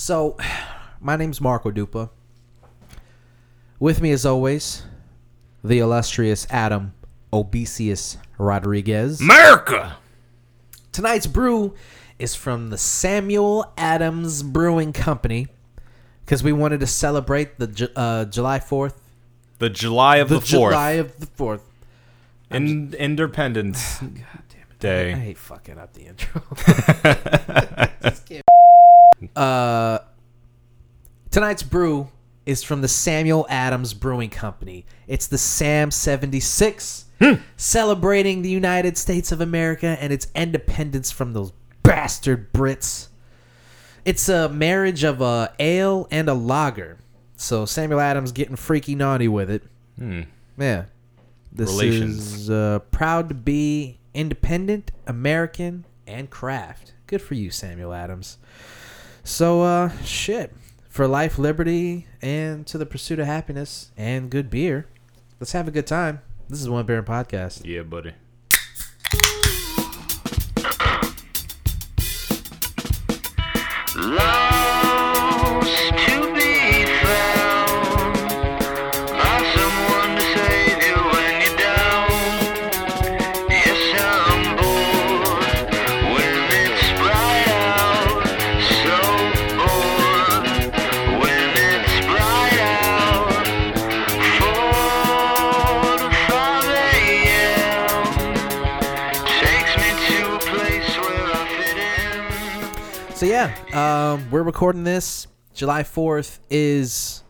So, my name's Marco Dupa. With me, as always, the illustrious Adam Obesius Rodriguez. America. Tonight's brew is from the Samuel Adams Brewing Company because we wanted to celebrate the Ju- uh, July 4th. The July of The, the, fourth, July of the 4th. In- Independence I Day. I hate fucking up the intro. Uh, tonight's brew is from the Samuel Adams Brewing Company. It's the Sam 76, celebrating the United States of America and its independence from those bastard Brits. It's a marriage of a ale and a lager. So Samuel Adams getting freaky naughty with it. Hmm. Yeah. This Relations. is uh, proud to be independent, American, and craft. Good for you, Samuel Adams. So, uh, shit. For life, liberty, and to the pursuit of happiness and good beer. Let's have a good time. This is One Beer and Podcast. Yeah, buddy. Lost yeah, um, we're recording this. July 4th is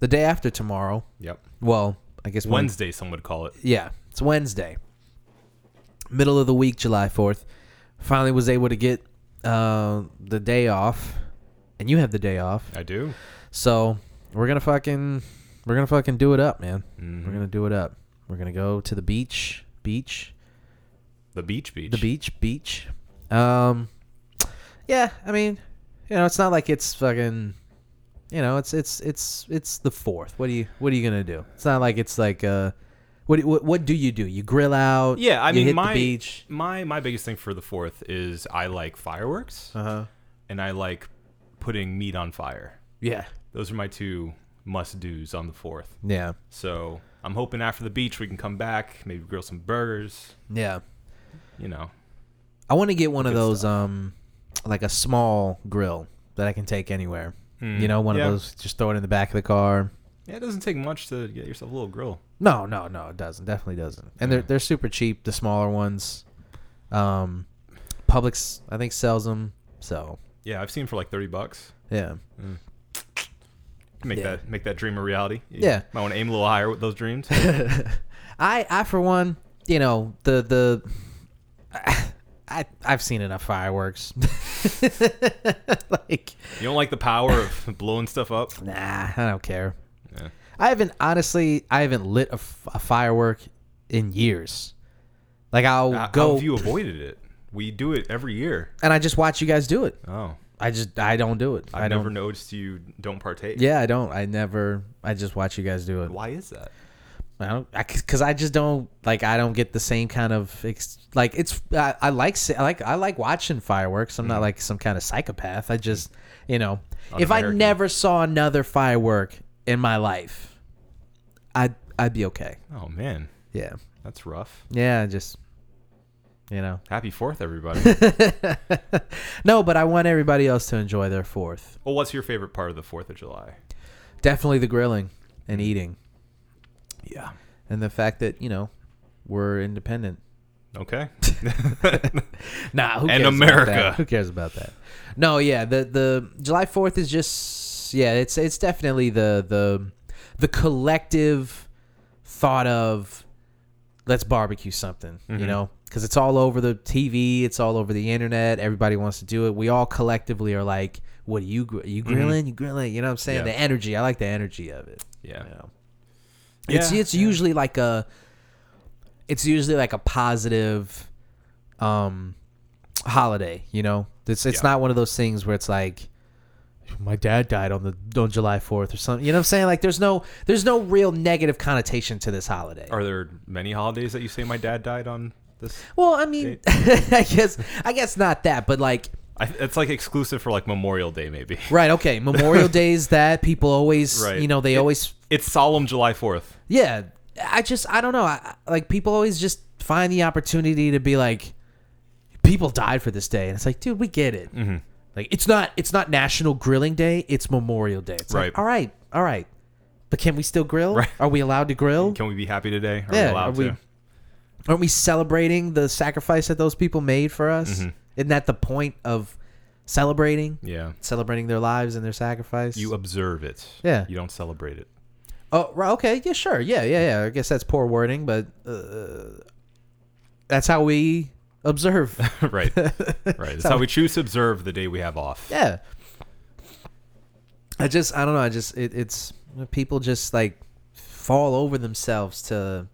the day after tomorrow. Yep. Well, I guess when- Wednesday, some would call it. Yeah, it's Wednesday. Middle of the week, July 4th. Finally was able to get uh, the day off. And you have the day off. I do. So we're gonna fucking we're gonna fucking do it up, man. We're gonna do it up. We're gonna go to the beach. Beach. The beach, beach. The beach, beach. Um Yeah, I mean, you know, it's not like it's fucking you know, it's it's it's it's the fourth. What are you what are you gonna do? It's not like it's like uh what do- what what do you do? You grill out? Yeah, I mean, my beach. my my biggest thing for the fourth is I like fireworks Uh-huh. and I like putting meat on fire. Yeah. Those are my two must dos on the fourth. Yeah. So I'm hoping after the beach we can come back, maybe grill some burgers. Yeah. You know, I want to get one of those stuff. um like a small grill that I can take anywhere. Mm, You know, one yeah. of those just throw it in the back of the car. Yeah, it doesn't take much to get yourself a little grill. No, no, no, it doesn't. Definitely doesn't. And they're they're super cheap, the smaller ones. Um Publix I think sells them. So, Yeah, I've seen for like thirty bucks. yeah. Make Yeah. that make that dream a reality. You Yeah. might want to aim a little higher with those dreams. I I for one, you know, the the I I've seen enough fireworks. like you don't like the power of blowing stuff up. Nah, I don't care. Yeah. I haven't honestly. I haven't lit a, f- a firework in years. Like I'll go how have you avoided it? We do it every year. and I just watch you guys do it. Oh, I just I don't do it. I've I never noticed you don't partake. Yeah, I don't. I never. I just watch you guys do it. Why is that? I don't. Because I, just don't like. I don't get the same kind of ex, like. It's. I, I like. I like. I like watching fireworks. I'm not mm-hmm. like some kind of psychopath. I just. You know, if I never saw another firework in my life, I'd I'd be okay. Oh man, Yeah. that's rough. Yeah, just you know. Happy Fourth, everybody. no, but I want everybody else to enjoy their fourth. well, what's your favorite part of the Fourth of July? Definitely the grilling and mm. eating, Yeah. and the fact that you know we're independent. Okay. Nah, who And cares America. About that? Who cares about that? No, yeah, the the July Fourth is just yeah, it's it's definitely the the the collective thought of let's barbecue something, you Mhm. know, because it's all over the TV, it's all over the internet. Everybody wants to do it. We all collectively are like, what are you gr- you grilling? You grilling? You know what I'm saying? Mm-hmm. Yeah. The energy. I like the energy of it. yeah. You know? It's Yeah, it's yeah. usually like a it's usually like a positive um holiday, you know? It's it's Yeah. not one of those things where it's like my dad died on the on July 4th or something. You know what I'm saying? Like there's no there's no real negative connotation to this holiday. Are there many holidays that you say my dad died on this? Well, I mean, I guess I guess not that, but like I, it's like exclusive for like Memorial Day, maybe. Right. Okay. Memorial Day is that people always, Right. you know, they It- always, It's solemn July Fourth. yeah. I just, I don't know. I- like people always just find the opportunity to be like, people died for this day, and it's like, dude, we get it. Mm-hmm. Like it's not, it's not National Grilling Day. It's Memorial Day. It's Right. like, all right, all right, but can we still grill? Right. Are we allowed to grill? Can we be happy today? Are Yeah, we allowed are we- to? Aren't we celebrating the sacrifice that those people made for us? Mm-hmm. Isn't that the point of celebrating? Yeah. Celebrating their lives and their sacrifice. You observe it. Yeah. You don't celebrate it. Oh, right, okay, yeah, sure, yeah, yeah, yeah. I guess that's poor wording, but uh, that's how we observe. right. Right. It's how we choose to observe the day we have off. yeah. I just, I don't know. I just, it, it's people just like fall over themselves to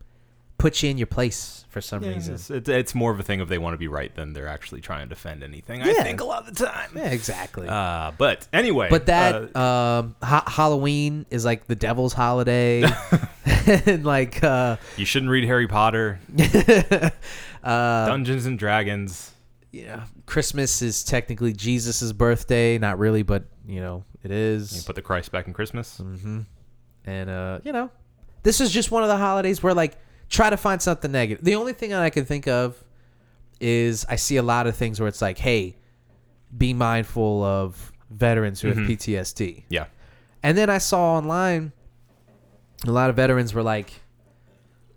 put you in your place for some Yeah, reason. it's, it's, it's more of a thing of they want to be right than they're actually trying to defend anything. I think a lot of the time. Yeah, exactly. Uh, but anyway. But that uh, um, ha- Halloween is like the devil's holiday, and like uh, you shouldn't read Harry Potter. uh, Dungeons and Dragons. yeah, Christmas is technically Jesus's birthday. Not really, but you know it is. You put the Christ back in Christmas. Mm-hmm. And uh, you know, this is just one of the holidays where like try to find something negative. The only thing that I can think of is I see a lot of things where it's like, hey, be mindful of veterans who have PTSD. Yeah. And then I saw online a lot of veterans were like,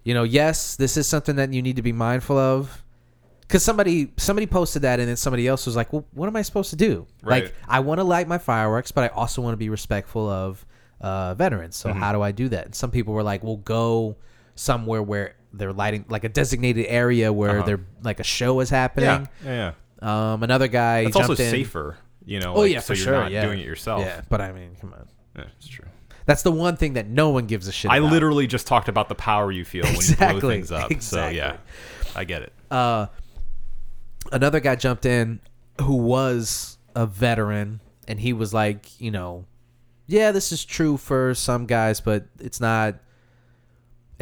you know, yes, this is something that you need to be mindful of. Cause somebody somebody posted that and then somebody else was like, Well, what am I supposed to do? Right. Like I want to light my fireworks, but I also want to be respectful of uh, veterans. So how do I do that? And some people were like, Well, go somewhere where they're lighting like a designated area where Uh-huh. they're like a show is happening. Yeah. yeah. Um another guy It's also in- safer, you know. Oh like, yeah, so for you're sure. not yeah. doing it yourself. Yeah, but I mean, come on. Yeah, it's true. That's the one thing that no one gives a shit I about. literally just talked about the power you feel when you blow things up. exactly. So yeah, I get it. uh, another guy jumped in who was a veteran, and he was like, you know, yeah, this is true for some guys, but it's not.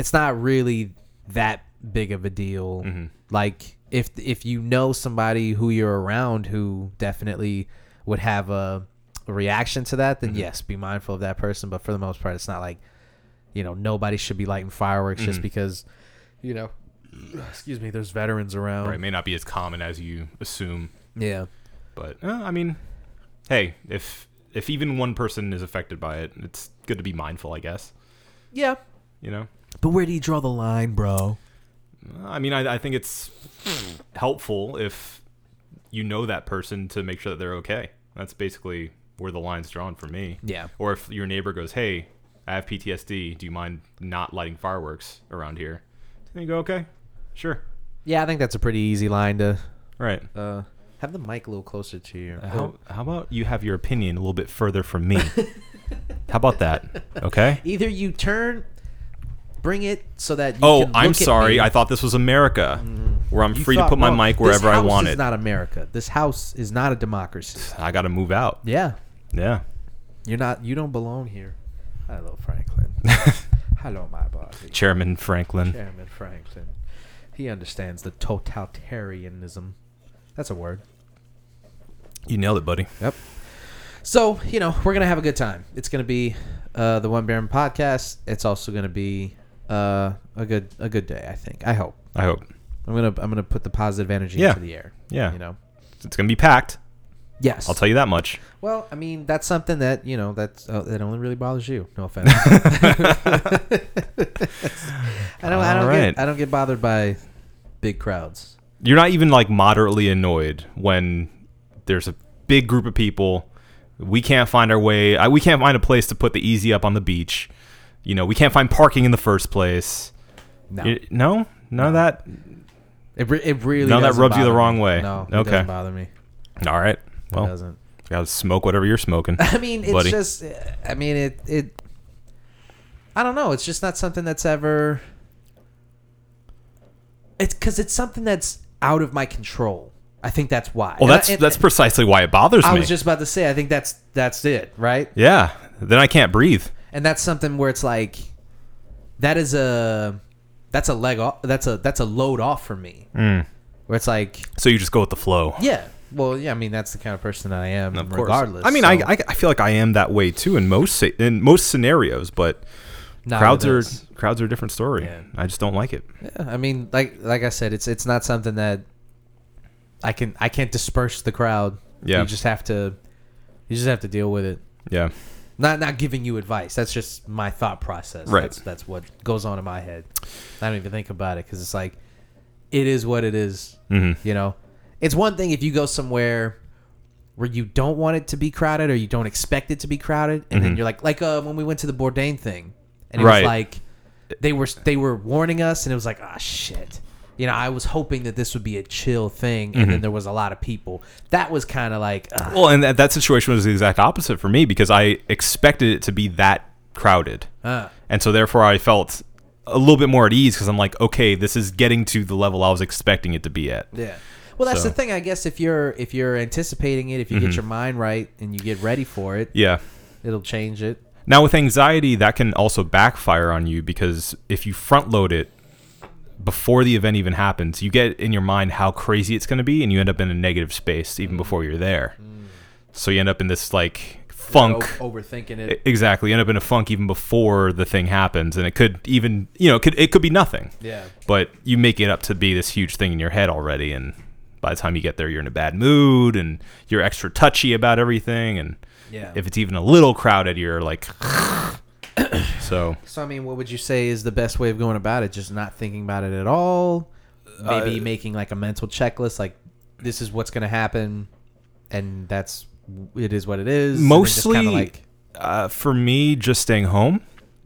It's not really that big of a deal. Mm-hmm. Like if if you know somebody who you're around who definitely would have a, a reaction to that, then Mm-hmm. yes, be mindful of that person. But for the most part, it's not like you know nobody should be lighting fireworks Mm-hmm. just because you know. Excuse me. There's veterans around. Right, it may not be as common as you assume, Yeah. but uh, I mean, hey, if if even one person is affected by it, it's good to be mindful, I guess. Yeah. You know, But where do you draw the line, bro? I mean, I, I think it's helpful if you know that person to make sure that they're okay. That's basically where the line's drawn for me. Yeah. Or if your neighbor goes, "Hey, I have PTSD. Do you mind not lighting fireworks around here?" Then you go, "Okay, sure." Yeah, I think that's a pretty easy line to Right. uh have the mic a little closer to you. How, how about you have your opinion a little bit further from me? how about that? Okay. Either you turn bring it so that you Oh, can I'm look at sorry. me. I thought this was America, where I'm You free to thought- put my no, mic this wherever I house want is it. not America. This house is not a democracy. I got to move out. Yeah. Yeah. You're not you don't belong here. Hello, Franklin. Hello, my body. Chairman Franklin. Chairman Franklin. He understands the totalitarianism. That's a word. You nailed it, buddy. Yep. So you know we're gonna have a good time. It's gonna be uh, the One Baron podcast. It's also gonna be uh, a good a good day. I think. I hope. I hope. I'm gonna I'm gonna put the positive energy Yeah. into the air. Yeah. You know. It's going to be packed. Yes. I'll tell you that much. Well, I mean that's something that you know that's uh, that only really bothers you. No offense. I don't. I don't Alright. get. I don't get bothered by big crowds. You're not even like moderately annoyed when there's a big group of people. We can't find our way. I, we can't find a place to put the EZ-Up on the beach. You know, we can't find parking in the first place. No. You- no, none of that. It, re- it really. No, that rubs you the wrong me. way. No. It Okay. doesn't bother me. All right. It Well, doesn't. gotta smoke whatever you're smoking. I mean, it's buddy. just. I mean, it. It. I don't know. It's just not something that's ever. It's because it's something that's out of my control. I think that's why. Well, And I- that's and- that's precisely why it bothers I me. I was just about to say. I think that's that's it, right? yeah. Then I can't breathe. And that's something where it's like, that is a, that's a leg off. That's a that's a load off for me. Mm. Where it's like, So you just go with the flow. yeah, Well, yeah, I mean that's the kind of person that I am, Of course. regardless. I mean, so- I, I I feel like I am that way too in most in most scenarios, but Not crowds are crowds are a different story. Yeah. I just don't like it. Yeah, I mean, like like I said, it's it's not something that I can I can't disperse the crowd. Yeah. you just have to you just have to deal with it. Yeah. Not not giving you advice. That's just my thought process. Right. That's that's what goes on in my head. I don't even think about it because it's like it is what it is. Mhm. You know, it's one thing if you go somewhere where you don't want it to be crowded or you don't expect it to be crowded, and then you're like like uh, when we went to the Bourdain thing, and it Mm-hmm. Right. was like they were they were warning us, and it was like ah shit. You know, I was hoping that this would be a chill thing, and Mm-hmm. then there was a lot of people. That was kind of like, ah. Well, and that, that situation was the exact opposite for me because I expected it to be that crowded. Ah. And so therefore I felt a little bit more at ease because I'm like, okay, this is getting to the level I was expecting it to be at. Yeah. Well, that's So- the thing, I guess. If you're if you're anticipating it, if you Mm-hmm. get your mind right and you get ready for it, Yeah. it'll change it. Now with anxiety, that can also backfire on you because if you front load it before the event even happens, you get in your mind how crazy it's going to be, and you end up in a negative space even mm. before you're there. Mm. So you end up in this like funk. O- overthinking it. Exactly, you end up in a funk even before the thing happens, and it could even you know it could it could be nothing. Yeah. But you make it up to be this huge thing in your head already, and by the time you get there, you're in a bad mood, and you're extra touchy about everything, and Yeah. if it's even a little crowded, you're like, so So I mean, what would you say is the best way of going about it? Just not thinking about it at all. Maybe Uh, making like a mental checklist, like this is what's going to happen, and that's it is what it is. and then just mostly kinda like uh, for me, just staying home.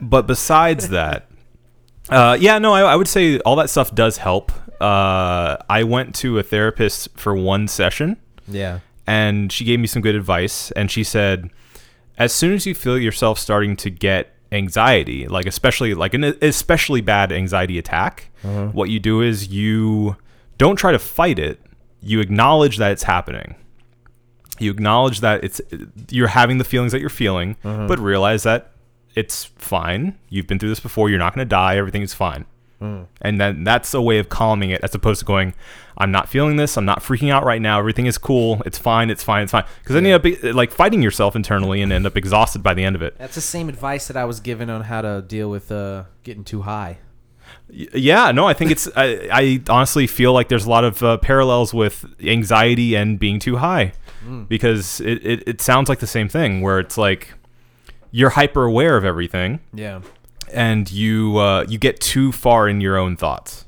but besides that, uh, yeah, no, I, I would say all that stuff does help. Uh, I went to a therapist for one session. yeah, and she gave me some good advice and she said as soon as you feel yourself starting to get anxiety like especially like an especially bad anxiety attack mm-hmm. what you do is you don't try to fight it. You acknowledge that it's happening. You acknowledge that it's you're having the feelings that you're feeling mm-hmm. but realize that it's fine. You've been through this before. You're not going to die. Everything is fine and then that's a way of calming it as opposed to going i'm not feeling this i'm not freaking out right now everything is cool it's fine it's fine it's fine. Because then you end up like fighting yourself internally and end up exhausted by the end of it. That's the same advice that I was given on how to deal with uh, getting too high. Yeah no i think it's i, I honestly feel like there's a lot of uh, parallels with anxiety and being too high. Because it, it, it sounds like the same thing where it's like you're hyper aware of everything Yeah, and you uh, you get too far in your own thoughts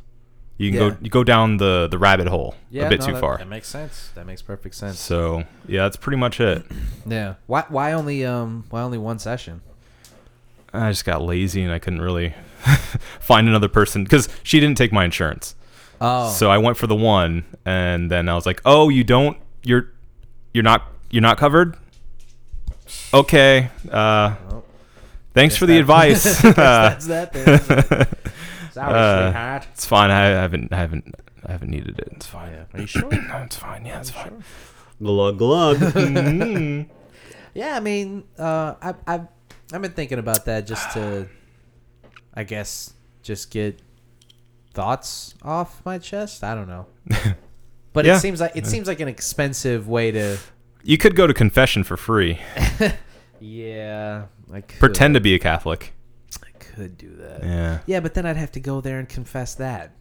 you can Yeah. go you go down the the rabbit hole yeah, a bit no, too that, far That makes sense. That makes perfect sense. So yeah, that's pretty much it. Yeah. Why why only um why only one session? I just got lazy and I couldn't really find another person because she didn't take my insurance. Oh. So I went for the one, and then I was like, "Oh, you don't? You're you're not you're not covered? Okay. Uh, thanks for the that- advice. that's that then. Sorry, Uh, sweetheart. it's fine. I haven't I haven't I haven't needed it. It's fine. Yeah. Are you sure? No, it's fine. Yeah, it's fine. Glug glug. yeah, I mean, uh, I, I've I've been thinking about that just to, I guess, just get thoughts off my chest. I don't know, but Yeah. it seems like it seems like an expensive way to. You could go to confession for free. Yeah, I could, Pretend to be a Catholic. I could do that. Yeah. Yeah, but then I'd have to go there and confess that.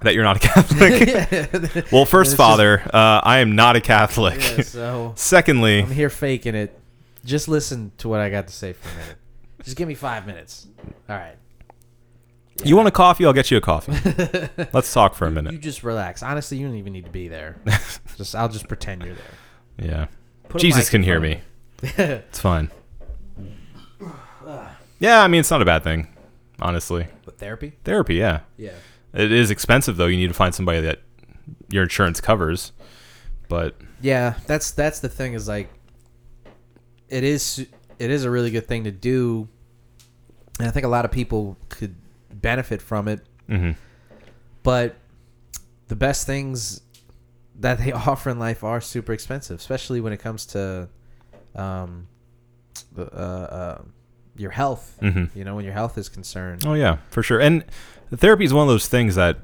That you're not a Catholic. yeah, Well, first, just- Father, uh, I am not a Catholic. so Secondly, I'm here faking it. Just listen to what I got to say for a minute. Just give me five minutes. All right. you want a coffee? I'll get you a coffee. Let's talk for a minute. You minute. just relax. Honestly, you don't even need to be there. just I'll just pretend you're there. Yeah. Put a Jesus mic can in hear front me. of me. It's fine. Yeah, I mean, it's not a bad thing, honestly. With therapy? Therapy, yeah. Yeah. It is expensive, though. You need to find somebody that your insurance covers. But Yeah, that's that's the thing is like it is it is a really good thing to do. And I think a lot of people could benefit from it. mhm. But the best things that they offer in life are super expensive, especially when it comes to um, uh, uh, your health. Mhm. You know, when your health is concerned. Oh yeah, for sure. And therapy is one of those things that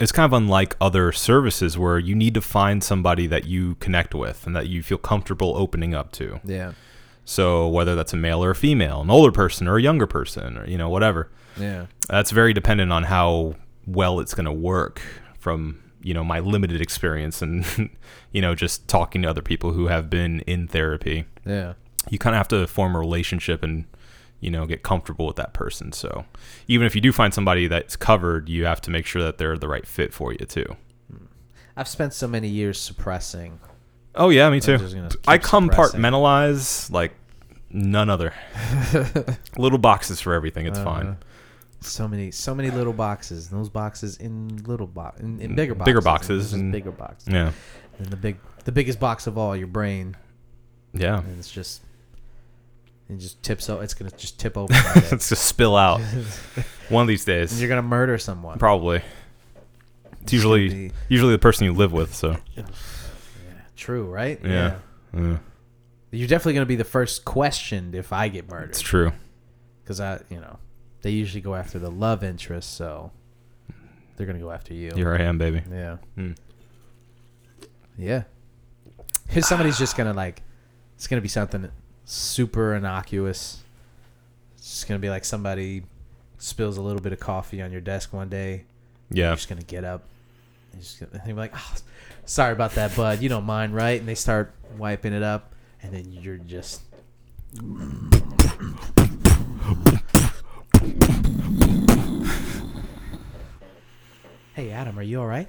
it's kind of unlike other services where you need to find somebody that you connect with and that you feel comfortable opening up to. Yeah. So whether that's a male or a female, an older person or a younger person, or you know whatever, Yeah. that's very dependent on how well it's going to work. From you know my limited experience and you know just talking to other people who have been in therapy, Yeah. you kind of have to form a relationship and you know get comfortable with that person. So even if you do find somebody that's covered, you have to make sure that they're the right fit for you too. I've spent so many years suppressing. Oh yeah, me too. just gonna keep I compartmentalize like none other. Little boxes for everything. It's Uh, fine. So many, so many little boxes. And those boxes in little box, in, in bigger boxes. Bigger boxes just and- bigger boxes. Yeah, And the big, the biggest box of all, your brain, yeah. and it's just, it just tips. o- It's gonna just tip over. It's just spill out one of these and days. you're gonna murder someone. Probably. It's usually be- usually the person you live with. So Yeah, True, right? yeah, Yeah. You're definitely gonna be the first questioned if I get murdered. it's true. because I, you know, they usually go after the love interest, so they're gonna go after you. Here I am, baby. Yeah. Mm. Yeah. If somebody's just gonna like, it's gonna be something super innocuous. It's just gonna be like somebody spills a little bit of coffee on your desk one day. Yeah, You're just gonna get up. You're just gonna, they're like, oh, sorry about that, bud. You don't mind, right? And they start wiping it up, and then you're just. Hey Adam, are you all right?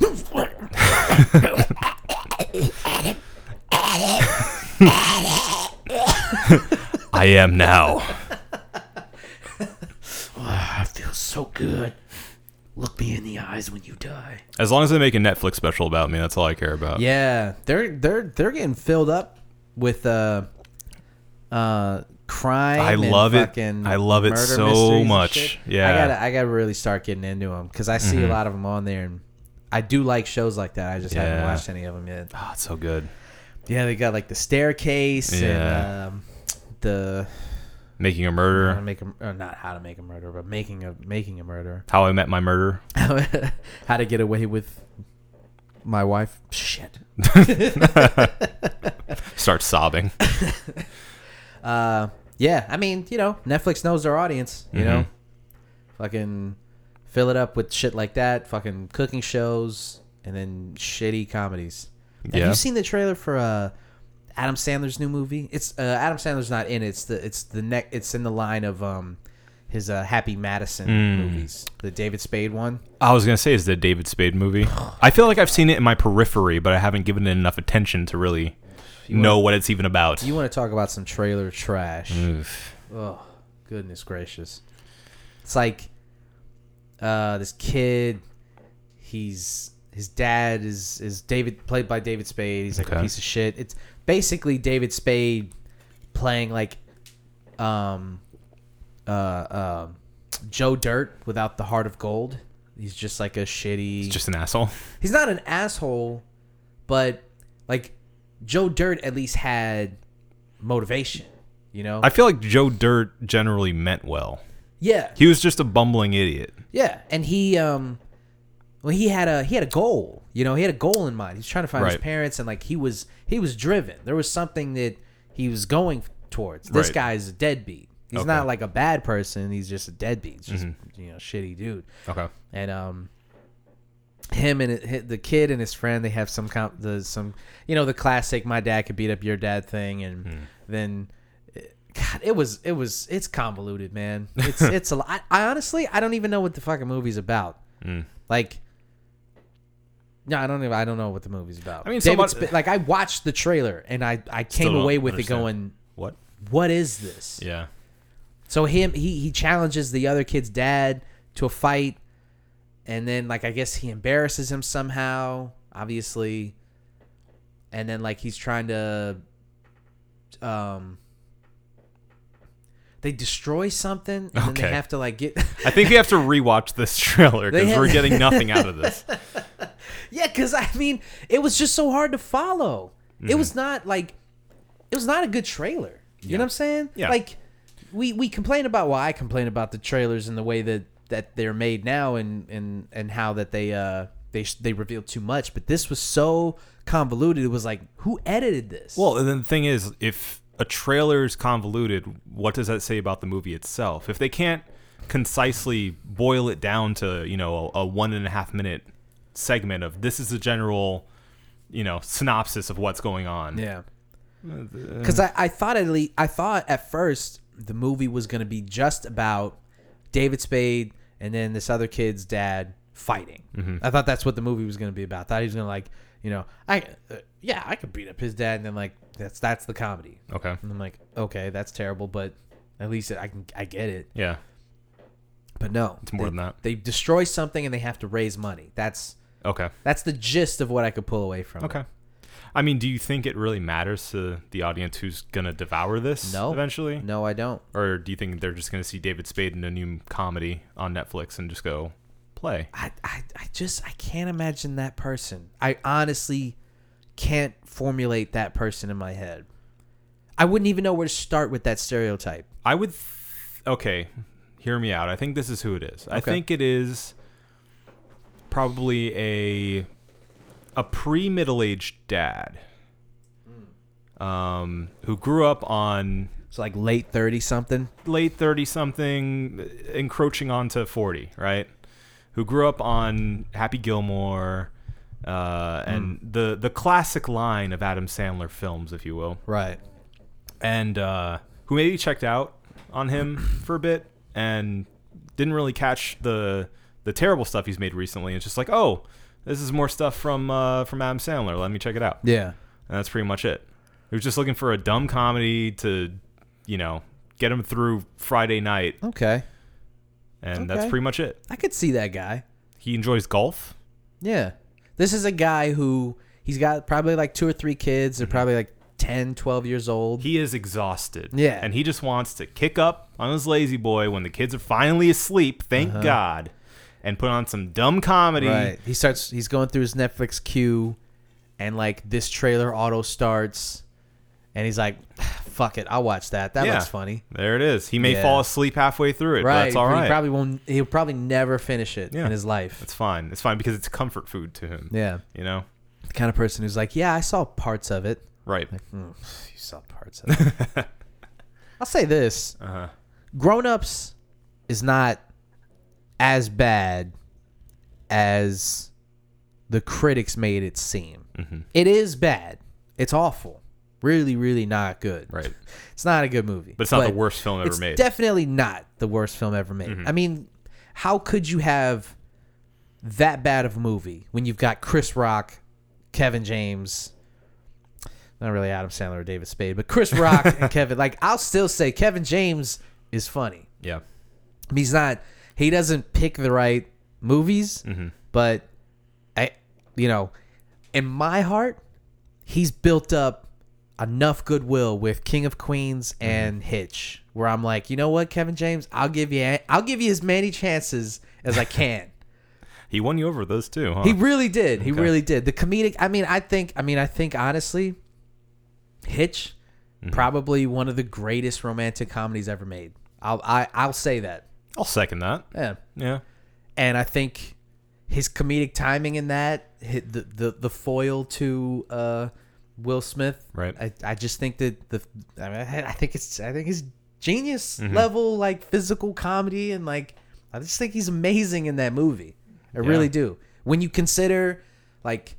I am now. I feel so good. Look me in the eyes when you die. As long as they make a Netflix special about me, that's all I care about. Yeah, they're they're they're getting filled up with uh uh crime. I and love it. fucking I love it murder so much. Yeah. Mm-hmm. I gotta I gotta really start getting into them because I see a lot of them on there, and I do like shows like that. I just haven't Yeah. watched any of them yet. Oh, it's so good. Yeah, they got like the staircase Yeah. and um, the Making a how to murder. make a or not how to make a murder, but making a making a murder. How I met my murderer. how to get away with my wife. Shit. Start sobbing. Uh, yeah, I mean, you know, Netflix knows their audience. You know, Mm-hmm. fucking fill it up with shit like that. Fucking cooking shows and then shitty comedies. Have Yeah. you seen the trailer for uh, Adam Sandler's new movie? It's uh, Adam Sandler's not in it. It's the it's the neck. It's in the line of um his uh, Happy Madison Mm. movies, the David Spade one. I was gonna say is the David Spade movie. I feel like I've seen it in my periphery, but I haven't given it enough attention to really know what it's even about. You want to talk about some trailer trash? Oof. Oh, goodness gracious. It's like uh this kid he's his dad is is David played by David Spade. He's like a piece of shit. It's basically David Spade playing like um uh um Joe Dirt without the heart of gold. He's just like a shitty It's just an asshole. he's not an asshole, but like Joe Dirt at least had motivation, you know? I feel like Joe Dirt generally meant well. yeah. He was just a bumbling idiot. Yeah, and he um well he had a he had a goal. You know, he had a goal in mind. He was trying to find his parents and like he was he was driven. There was something that he was going towards. This Right. guy's a deadbeat. He's Okay. not like a bad person, he's just a deadbeat. He's just Mm-hmm. you know, shitty dude. Okay. And um him and it, the kid and his friend they have some com- the some you know the classic my dad could beat up your dad thing and Hmm. then God, it was it was it's convoluted, man. It's it's a lot. I, I honestly I don't even know what the fucking movie's about. Hmm. Like, no, I don't even I don't know what the movie's about. I mean, David somebody- Sp- like I watched the trailer and I I came Still don't away with understand. it going, What? what is this? Yeah. So him he he challenges the other kid's dad to a fight, and then like I guess he embarrasses him somehow, obviously, and then like he's trying to, um, they destroy something, and then Okay. they have to like get. I think we have to rewatch this trailer They because we're getting nothing out of this. Yeah, because I mean it was just so hard to follow. It was not like it was not a good trailer. You know what I'm saying? Yeah. Like we we complain about well, I complain about the trailers and the way that that they're made now and and and how that they uh they they revealed too much but this was so convoluted it was like who edited this Well, and then the thing is, if a trailer is convoluted, what does that say about the movie itself? If they can't concisely boil it down to, you know, a, a one and a half minute segment of this is the general, you know, synopsis of what's going on. yeah because I, I thought at least I thought at first the movie was going to be just about David Spade and then this other kid's dad fighting. I thought that's what the movie was going to be about. I thought he was going to like, you know, I uh, yeah, I could beat up his dad and then like that's that's the comedy. Okay. And I'm like, okay, that's terrible, but at least I can I get it. Yeah. But no, It's more they, than that. They destroy something and they have to raise money. That's Okay. that's the gist of what I could pull away from. it. Okay. I mean, do you think it really matters to the audience who's gonna devour this No. eventually? No, I don't. Or do you think they're just gonna see David Spade in a new comedy on Netflix and just go play? I, I, I just I can't imagine that person. I honestly can't formulate that person in my head. I wouldn't even know where to start with that stereotype. I would. Th- okay, hear me out. I think this is who it is. I think it is probably a a pre middle aged dad, um, who grew up on It's like late thirty something. late 30 something encroaching onto 40 right who grew up on happy gilmore uh, and the the classic line of adam sandler films if you will Right. and uh, who maybe checked out on him for a bit and didn't really catch the the terrible stuff he's made recently it's just like oh this is more stuff from uh, from adam sandler let me check it out Yeah. and that's pretty much it. He was just looking for a dumb comedy to, you know, get him through Friday night, Okay. and that's pretty much it. I could see that guy. He enjoys golf. Yeah. This is a guy who he's got probably like two or three kids. They're probably like 10, 12 years old. He is exhausted. Yeah. And he just wants to kick up on his lazy boy when the kids are finally asleep, thank God, and put on some dumb comedy. Right. He starts. He's going through his Netflix queue, and like this trailer auto starts, and he's like, "Fuck it, I'll watch that. That Yeah. looks funny." There it is. He may Yeah. fall asleep halfway through it, but Right. that's all He probably won't. He'll probably never finish it Yeah. in his life. it's fine. It's fine because it's comfort food to him. yeah. You know? The kind of person who's like, "Yeah, I saw parts of it." Right. Mm, you saw parts of it. I'll say this: Uh-huh. Grown Ups is not as bad as the critics made it seem. Mm-hmm. It is bad. It's awful. Really, really not good. Right. It's not a good movie. But it's not the worst film ever made. definitely not the worst film ever made. I mean, how could you have that bad of a movie when you've got Chris Rock, Kevin James, not really Adam Sandler or David Spade, but Chris Rock and Kevin. Like, I'll still say Kevin James is funny. yeah. He's not. He doesn't pick the right movies, mm-hmm. but I, you know, in my heart, he's built up enough goodwill with King of Queens mm-hmm. and Hitch, where I'm like, you know what, Kevin James, I'll give you, I'll give you as many chances as I can. He won you over those two, huh? He really did. He Okay. really did. The comedic. I mean, I think. I mean, I think honestly, Hitch, mm-hmm. probably one of the greatest romantic comedies ever made. I'll I, I'll say that. I'll second that. Yeah. Yeah. and I think his comedic timing in that hit the the, the foil to uh, Will Smith. Right. I, I just think that the I, mean, I I think it's I think it's genius Mm-hmm. level like physical comedy and like I just think he's amazing in that movie. I Yeah. really do. When you consider like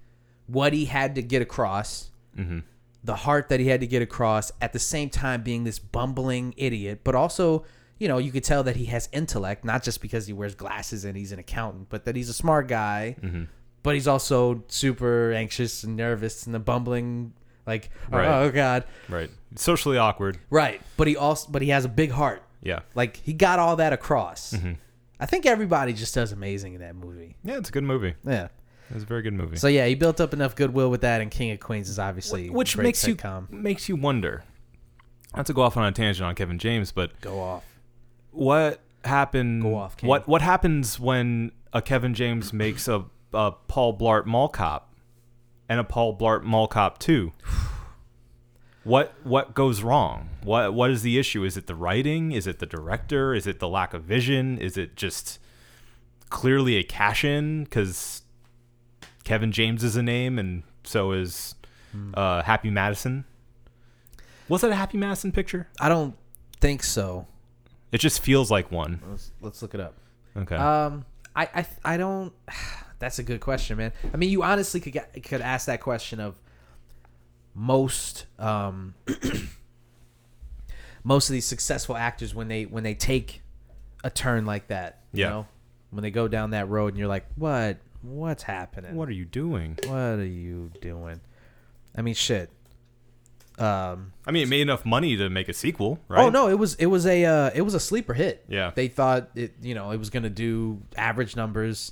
what he had to get across, Mm-hmm. the heart that he had to get across at the same time being this bumbling idiot, but also, you know, you could tell that he has intellect, not just because he wears glasses and he's an accountant, but that he's a smart guy. Mm-hmm. But he's also super anxious and nervous and the bumbling, like, Right. oh god, Right. Socially awkward. right. But he also, but he has a big heart. Yeah. Like he got all that across. Mm-hmm. I think everybody just does amazing in that movie. Yeah, it's a good movie. Yeah. It's a very good movie. So yeah, he built up enough goodwill with that, and King of Queens is obviously a Which great makes you makes you wonder. Not to go off on a tangent on Kevin James, but go off. What happened? Go off, King. what what happens when a Kevin James makes a, a Paul Blart Mall Cop and a Paul Blart Mall Cop two? What what goes wrong? What what is the issue? Is it the writing? Is it the director? Is it the lack of vision? Is it just clearly a cash in because Kevin James is a name, and so is Hmm. uh, Happy Madison. Was that a Happy Madison picture? I don't think so. It just feels like one. Let's, let's look it up. Okay. Um, I, I, I don't. That's a good question, man. I mean, you honestly could get, could ask that question of most um most of these successful actors when they when they take a turn like that. You Yeah. know? When they go down that road and you're like, what? What's happening? what are you doing? What are you doing? I mean, shit. Um. I mean, it made enough money to make a sequel, right? Oh no, it was it was a uh, it was a sleeper hit. Yeah. they thought it you know it was gonna do average numbers,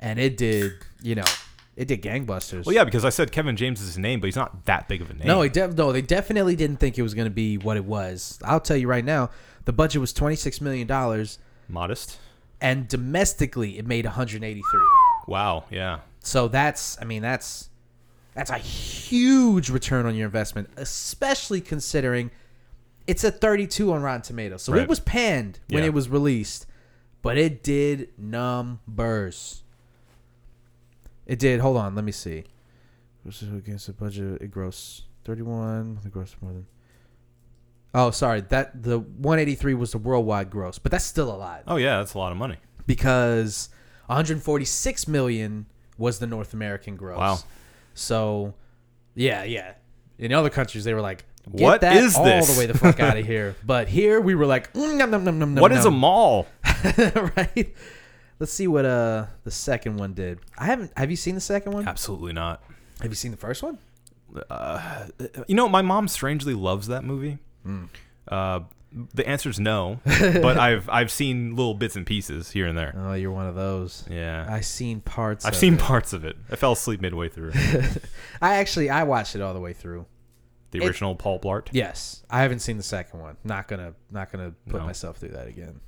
and it did you know it did gangbusters. Well, yeah, because I said Kevin James is his name, but he's not that big of a name. No, it def- no, they definitely didn't think it was gonna be what it was. I'll tell you right now, the budget was twenty six million dollars, modest. and domestically it made one hundred eighty three. Wow. Yeah. So that's I mean that's that's a huge return on your investment, especially considering it's a 32 on Rotten Tomatoes. So Right. it was panned when Yeah. it was released, but it did numbers. It did. Hold on, let me see. Against the budget, it grossed 31. The gross more than. Oh, sorry. That the 183 was the worldwide gross, but that's still a lot Oh yeah, that's a lot of money. because 146 million was the North American gross. Wow. So, yeah, yeah. In other countries, they were like, "Get What that is all this?" the way the fuck out of here." But here, we were like, mm, "Num num num num num." What is a mall? right? Let's see what uh the second one did. I haven't. Have you seen the second one? Absolutely not. Have you seen the first one? Uh, You know, my mom strangely loves that movie. Hmm. Uh, the answer's no, but I've I've seen little bits and pieces here and there. Oh, you're one of those. Yeah, I've seen parts. I've of seen it. parts of it. I fell asleep midway through I actually I watched it all the way through. the It- original Paul Blart. Yes, I haven't seen the second one. Not gonna not gonna put No. myself through that again.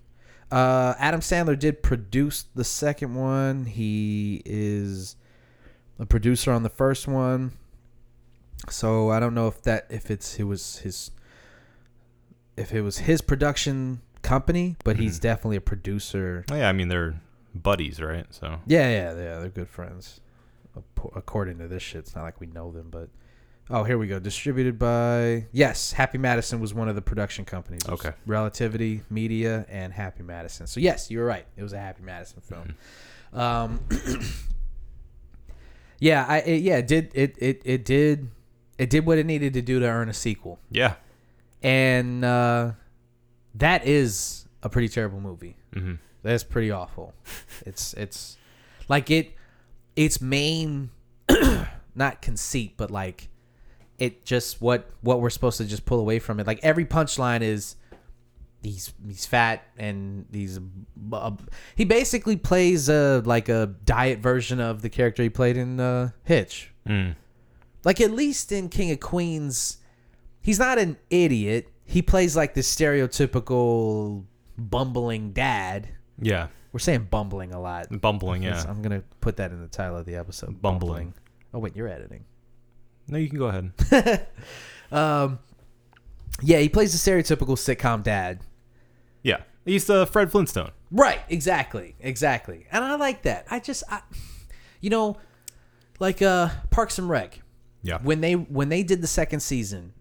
Uh, Adam Sandler did produce the second one. He is a producer on the first one. So I don't know if that if it's it was his if it was his production company, but he's definitely a producer. Oh, yeah, I mean they're buddies, right? So Yeah, yeah, yeah. They're good friends. According to this shit, it's not like we know them, but oh, here we go. Distributed by yes, Happy Madison was one of the production companies. Okay. Relativity Media and Happy Madison. So yes, you were right. It was a Happy Madison film. Um, yeah, I it, yeah it did it it it did it did what it needed to do to earn a sequel, yeah, and uh, that is a pretty terrible movie. hmm That's pretty awful. It's it's like it its main not conceit, but like it just what what we're supposed to just pull away from it. Like every punchline is he's he's fat and he's uh, he basically plays a like a diet version of the character he played in uh, Hitch. mm. Like at least in King of Queens, he's not an idiot. He plays like the stereotypical bumbling dad. yeah, We're saying bumbling a lot. bumbling. Yeah, I'm gonna put that in the title of the episode. Bumbling. Oh wait, you're editing. no, you can go ahead. Um, yeah, he plays the stereotypical sitcom dad. Yeah, he's the Fred Flintstone. Right. Exactly. Exactly. And I like that. I just, I, you know, like uh, Parks and Rec. Yeah, when they when they did the second season,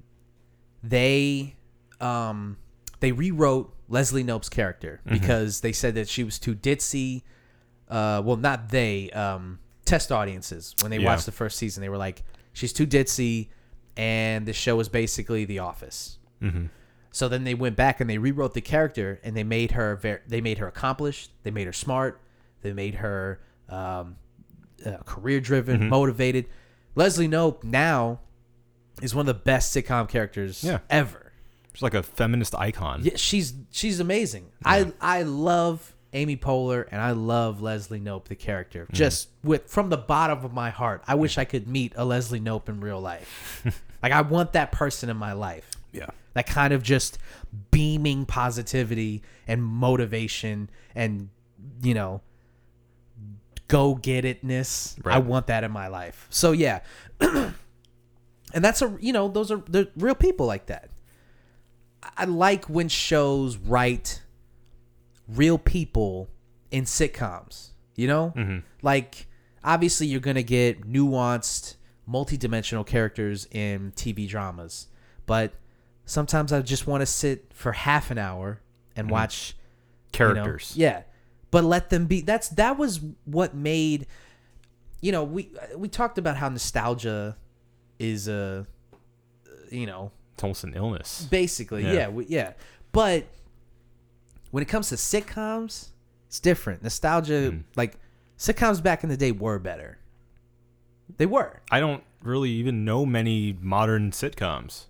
they um they rewrote Leslie Knope's character because they said that she was too ditzy. Uh, well, not they. Um, test audiences when they Yeah. watched the first season, they were like, "She's too ditzy," and the show was basically The Office. hmm So then they went back and they rewrote the character and they made her very, they made her accomplished, they made her smart, they made her um, uh, career driven, Mm-hmm. motivated. Leslie Knope now is one of the best sitcom characters Yeah. ever. she's like a feminist icon. Yeah, she's she's amazing. I I love Amy Poehler and I love Leslie Knope the character. Mm-hmm. Just with from the bottom of my heart, I wish I could meet a Leslie Knope in real life. like I want that person in my life yeah. that kind of just beaming positivity and motivation and you know go get itness i Right. want that in my life so yeah and that's a you know those are they're real people like that i like when shows write real people in sitcoms You know, Mm-hmm. like obviously you're gonna get nuanced, multi-dimensional characters in TV dramas, but sometimes I just want to sit for half an hour and watch you know, Mm-hmm. Characters. yeah, but let them be. That's that was what made. You know, we we talked about how nostalgia is a, you know, It's almost an illness. basically Yeah. yeah we, yeah. But when it comes to sitcoms, it's different. Nostalgia, Hmm. like sitcoms back in the day, were better. They were I don't really even know many modern sitcoms.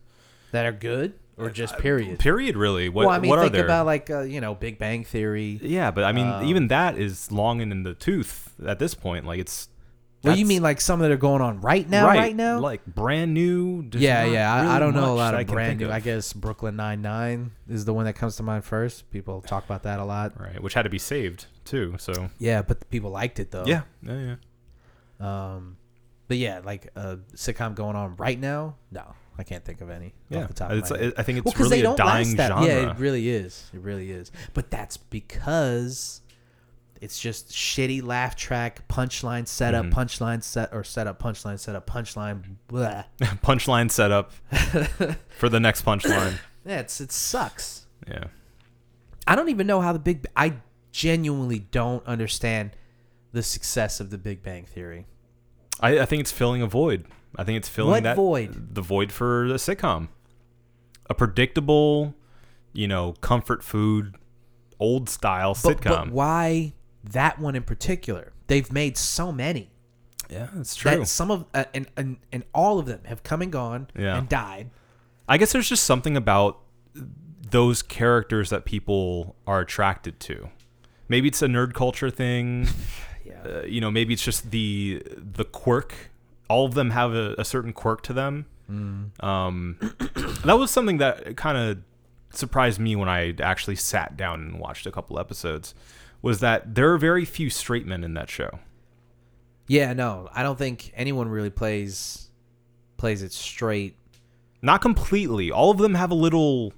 that are good or just period. Period. Really. What well, I mean, what are think there? about like uh, you know Big Bang Theory. yeah, but I mean, Um, even that is long and in the tooth at this point. Like it's. Well, you mean like some that are going on right now? Right, now? like brand new. there's yeah, not yeah. I, I don't know a much lot I of can brand think new. I guess Brooklyn Nine Nine is the one that comes to mind first. People talk about that a lot. Right, which had to be saved too. So Yeah, but people liked it though. yeah, yeah, yeah. Um, but yeah, like a sitcom going on right now. No, I can't think of any. Yeah, off the top it's, of my head. I think it's well, because really a dying last that. genre. Yeah, it really is. It really is. But that's because it's just shitty laugh track, punchline setup, Mm-hmm. punchline set or setup, punchline setup, punchline. Blah. punchline setup for the next punchline. Yeah, it's it sucks. Yeah, I don't even know how the Big. I genuinely don't understand the success of the Big Bang Theory. I, I think it's filling a void. I think it's filling What that void? The void for the sitcom, a predictable, you know, comfort food, old style But, sitcom. but why that one in particular? They've made so many. yeah, it's true. That some of uh, and, and and all of them have come and gone Yeah. and died. I guess there's just something about those characters that people are attracted to. Maybe it's a nerd culture thing. Yeah. uh, you know, maybe it's just the the quirk. All of them have a, a certain quirk to them. Um, that was something that kind of surprised me when I actually sat down and watched a couple episodes. Was that there are very few straight men in that show? Yeah, no, I don't think anyone really plays plays it straight. Not completely. All of them have a little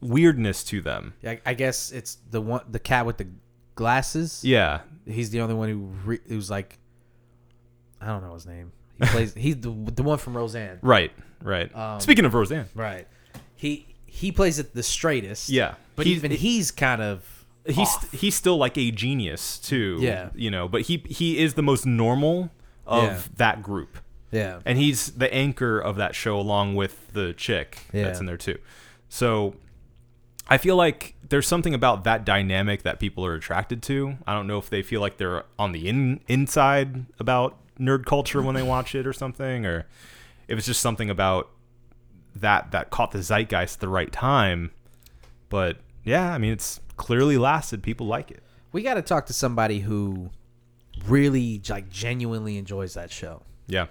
weirdness to them. I, I guess it's the one the cat with the glasses. Yeah, he's the only one who re, who's like I don't know his name. He plays he's the the one from Roseanne. right, right. Um, Speaking of Roseanne, Right. He he plays it the straightest. Yeah. But He's- even he's kind of he's off. he's still like a genius too. Yeah. you know, but he he is the most normal of Yeah. that group, yeah. and he's the anchor of that show along with the chick that's in there too. So I feel like there's something about that dynamic that people are attracted to. I don't know if they feel like they're on the in, inside about nerd culture when they watch it or something, or if it's just something about that that caught the zeitgeist at the right time. But yeah, I mean, it's clearly lasted. People like it. We got to talk to somebody who really like genuinely enjoys that show Yeah.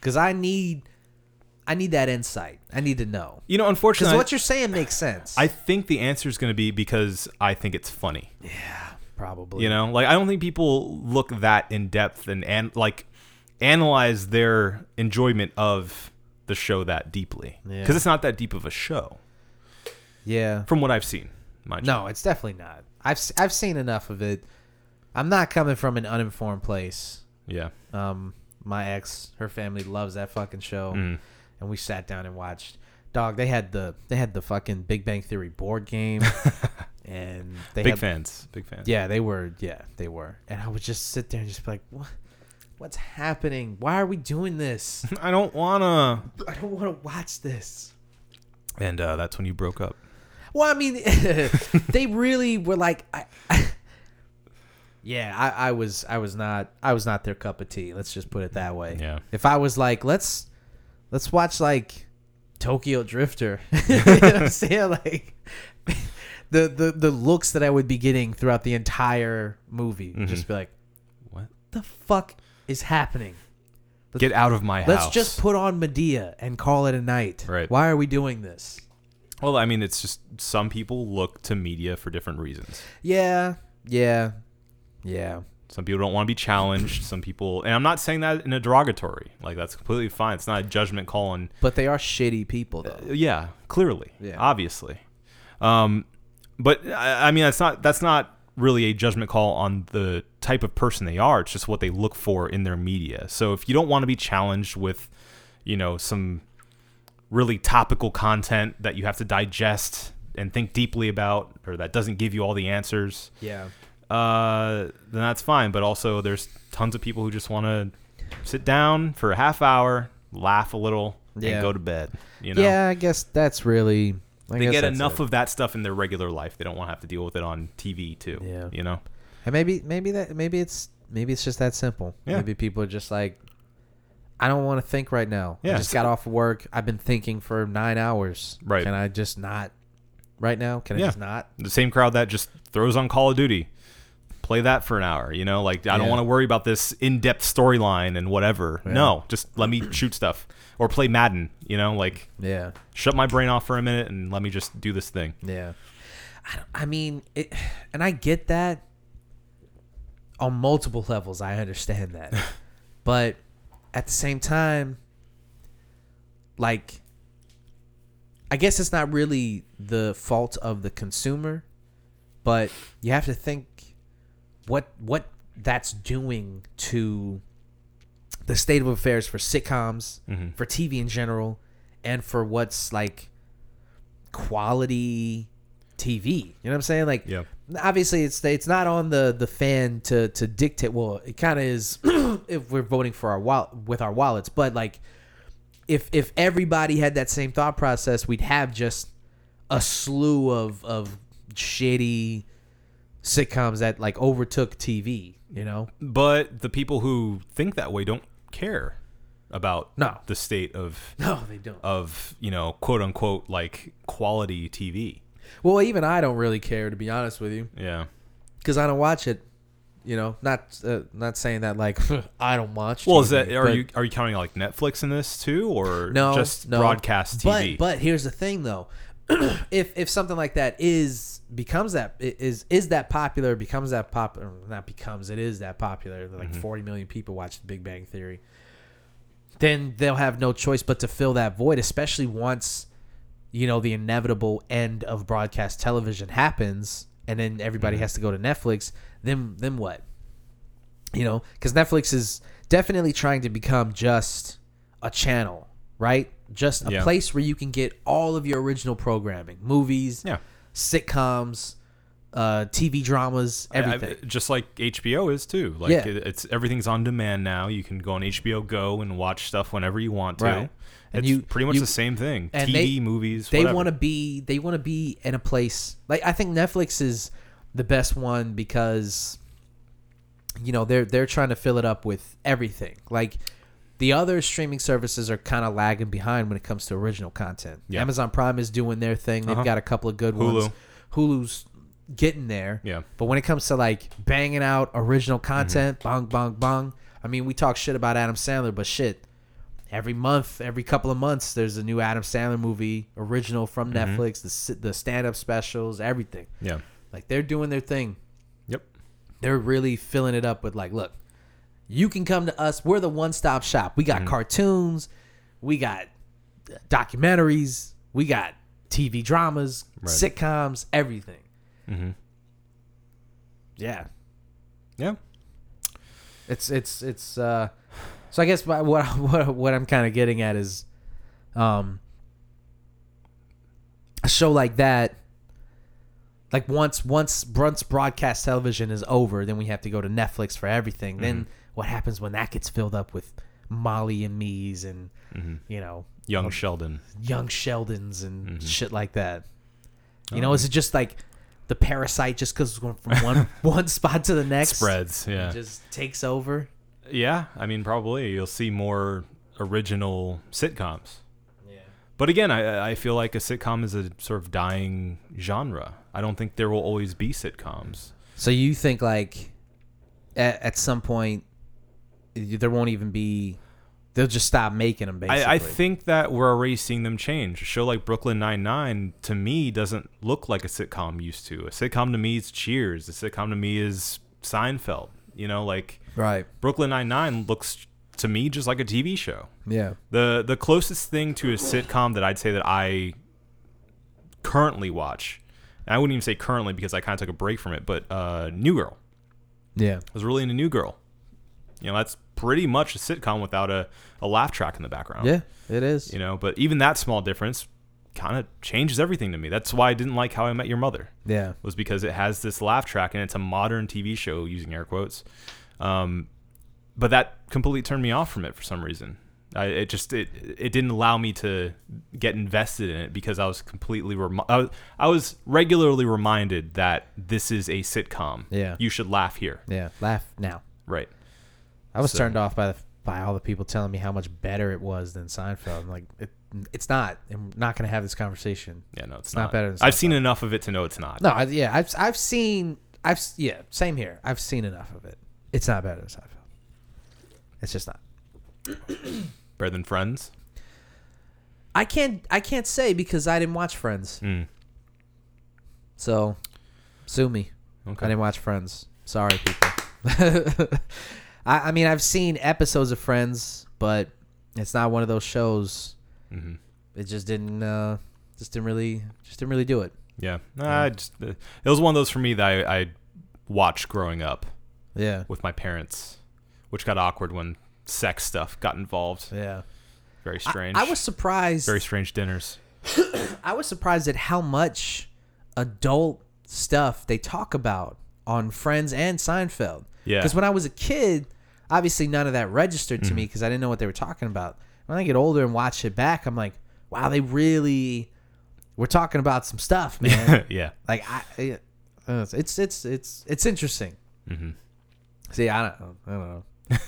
cuz I need I need that insight. I need to know. You know, unfortunately, what you're saying makes sense. I think the answer is going to be because I think it's funny. Yeah, probably. You know, like I don't think people look that in depth and and like analyze their enjoyment of the show that deeply Yeah. because it's not that deep of a show Yeah. from what I've seen. Mind you. No, it's definitely not. I've I've seen enough of it. I'm not coming from an uninformed place. Yeah. Um, my ex, her family loves that fucking show, Mm. and we sat down and watched. Dog, they had the they had the fucking Big Bang Theory board game, and they Big had, fans. Big fans. Yeah, they were. Yeah, they were. And I would just sit there and just be like, "What? What's happening? Why are we doing this? I don't wanna. I don't want to watch this." And uh, that's when you broke up. Well, I mean, they really were like, I, I, yeah, I, I was, I was not, I was not their cup of tea. Let's just put it that way. Yeah. If I was like, let's, let's watch like Tokyo Drifter, you know what I'm saying? Like, the the the looks that I would be getting throughout the entire movie, would just be like, What? the fuck is happening? Get out of my house. Let's just put on Madea and call it a night. Right. Why are we doing this? Well, I mean, it's just some people look to media for different reasons. Yeah, yeah, yeah. Some people don't want to be challenged. Some people, and I'm not saying that in a derogatory. Like that's completely fine. It's not a judgment call on. But they are shitty people, though. Yeah, clearly. Yeah. Obviously. Um, but I, I mean, that's not that's not really a judgment call on the type of person they are. It's just what they look for in their media. So if you don't want to be challenged with, you know, some really topical content that you have to digest and think deeply about, or that doesn't give you all the answers, Yeah. uh, then that's fine. But also, there's tons of people who just want to sit down for a half hour, laugh a little, Yeah. and go to bed. You know, Yeah, I guess that's really. I they get enough it. of that stuff in their regular life. They don't want to have to deal with it on TV too. Yeah. you know. And maybe maybe that maybe it's maybe it's just that simple. Yeah. Maybe people are just like, I don't want to think right now. Yeah, I just got off of work. I've been thinking for nine hours. Right. Can I just not right now? Can I Yeah. just not? The same crowd that just throws on Call of Duty. Play that for an hour, you know. Like I don't want to worry about this in-depth storyline and whatever. No, just let me shoot stuff or play Madden. You know, like Yeah. shut my brain off for a minute and let me just do this thing. Yeah. I, I mean, it, and I get that on multiple levels. I understand that. but at the same time, like, I guess it's not really the fault of the consumer, but you have to think what what that's doing to the state of affairs for sitcoms, mm-hmm. for TV in general, and for what's like quality TV. You know what I'm saying? Like, Yeah. obviously, it's it's not on the the fan to to dictate. Well, it kind of is if we're voting for our wallet with our wallets, but like, if if everybody had that same thought process, we'd have just a slew of of shitty sitcoms that like overtook TV. You know? But the people who think that way don't care about No. the state of No, they don't. of you know quote unquote like quality TV. Well, even I don't really care to be honest with you. Yeah. because I don't watch it. You know, not uh, not saying that like I don't watch. Well, is that are you are you counting like Netflix in this too, or no just no. broadcast TV? But but here's the thing though, if if something like that is becomes that is is that popular becomes that popular not becomes it is that popular like Mm-hmm. 40 million people watch The Big Bang Theory. Then they'll have no choice but to fill that void, especially once you know the inevitable end of broadcast television happens, and then everybody Mm-hmm. has to go to Netflix. Then then what? You know, because Netflix is definitely trying to become just a channel, right? Just a Yeah. place where you can get all of your original programming, movies, Yeah. sitcoms, uh, TV dramas, I- I- everything. just like HBO is too. Like Yeah. it, it's everything's on demand now. You can go on HBO Go and watch stuff whenever you want to. Right. And it's you- pretty much you- the same thing. TV, they- movies. they want to be they want to be in a place like I think Netflix is the best one because you know they're they're trying to fill it up with everything. Like the other streaming services are kind of lagging behind when it comes to original content. Yeah. Amazon Prime is doing their thing. They've Uh-huh. got a couple of good Hulu. ones. Hulu's getting there. Yeah. But when it comes to like banging out original Mm-hmm. content, bong bong bong. I mean, we talk shit about Adam Sandler, but shit, every month, every couple of months, there's a new Adam Sandler movie, original from Mm-hmm. Netflix. The the stand up specials, everything. Yeah. Like they're doing their thing. Yep. They're really filling it up with like, look, you can come to us. We're the one stop shop. We Mm-hmm. got cartoons, we got documentaries, we got TV dramas, Right. sitcoms, everything. Mhm. Yeah. Yeah. It's it's it's uh so I guess what what what, I'm kind of getting at is um a show like that like once once once broadcast television is over then we have to go to Netflix for everything then Mm-hmm. what happens when that gets filled up with Molly and Me's and Mm-hmm. you know Young Sheldon. young Sheldons and Mm-hmm. shit like that you Oh. know is it just like the parasite just goes from one one spot to the next Spreads. Yeah. just takes over Yeah. I mean, probably you'll see more original sitcoms. yeah But again, I I feel like a sitcom is a sort of dying genre. I don't think there will always be sitcoms. So you think like at, at some point there won't even be they'll just stop making them basically. I, I think that we're already seeing them change. A show like Brooklyn Nine Nine to me doesn't look like a sitcom used to. A sitcom to me is Cheers. A sitcom to me is Seinfeld. You know, like right. Brooklyn Nine Nine looks to me just like a TV show. Yeah. The the closest thing to a sitcom that I'd say that I currently watch, I wouldn't even say currently because I kind of took a break from it, but uh, New Girl. Yeah. I was really into New Girl. You know, that's pretty much a sitcom without a, a laugh track in the background. Yeah, it is. You know, but even that small difference kind of changes everything to me. That's why I didn't like How I Met Your Mother. Yeah. Was because it has this laugh track and it's a modern TV show using air quotes. Um, but that completely turned me off from it for some reason. I, it just it it didn't allow me to get invested in it because I was completely remi- I, was, I was regularly reminded that this is a sitcom. Yeah. you should laugh here. Yeah. Laugh now. Right. I was So- turned off by the, by all the people telling me how much better it was than Seinfeld. I'm like, it, it's not. I'm not going to have this conversation. Yeah, no, it's, It's not better than I've seen enough of it to know it's not. No, I, yeah, I've I've seen I've yeah, same here. I've seen enough of it. It's not better than Seinfeld. It's just not. Better than Friends. I can't I can't say because I didn't watch Friends. Mm. So sue me. Okay. I didn't watch Friends. Sorry, people. I, I mean, I've seen episodes of Friends, but it's not one of those shows. hmm It just didn't uh, just didn't really just didn't really do it. Yeah, Nah, I just uh, it was one of those for me that I, I watched growing up Yeah. with my parents, which got awkward when sex stuff got involved. Yeah. Very I- strange. I, was surprised. very strange dinners. I was surprised at how much adult stuff they talk about on Friends and Seinfeld. Yeah. Because when I was a kid, obviously none of that registered to me because I didn't know what they were talking about. When I get older and watch it back, I'm like, wow, they really were talking about some stuff, man. yeah. like I, uh, it's it's it's it's interesting. hmm See, I don't. I don't know.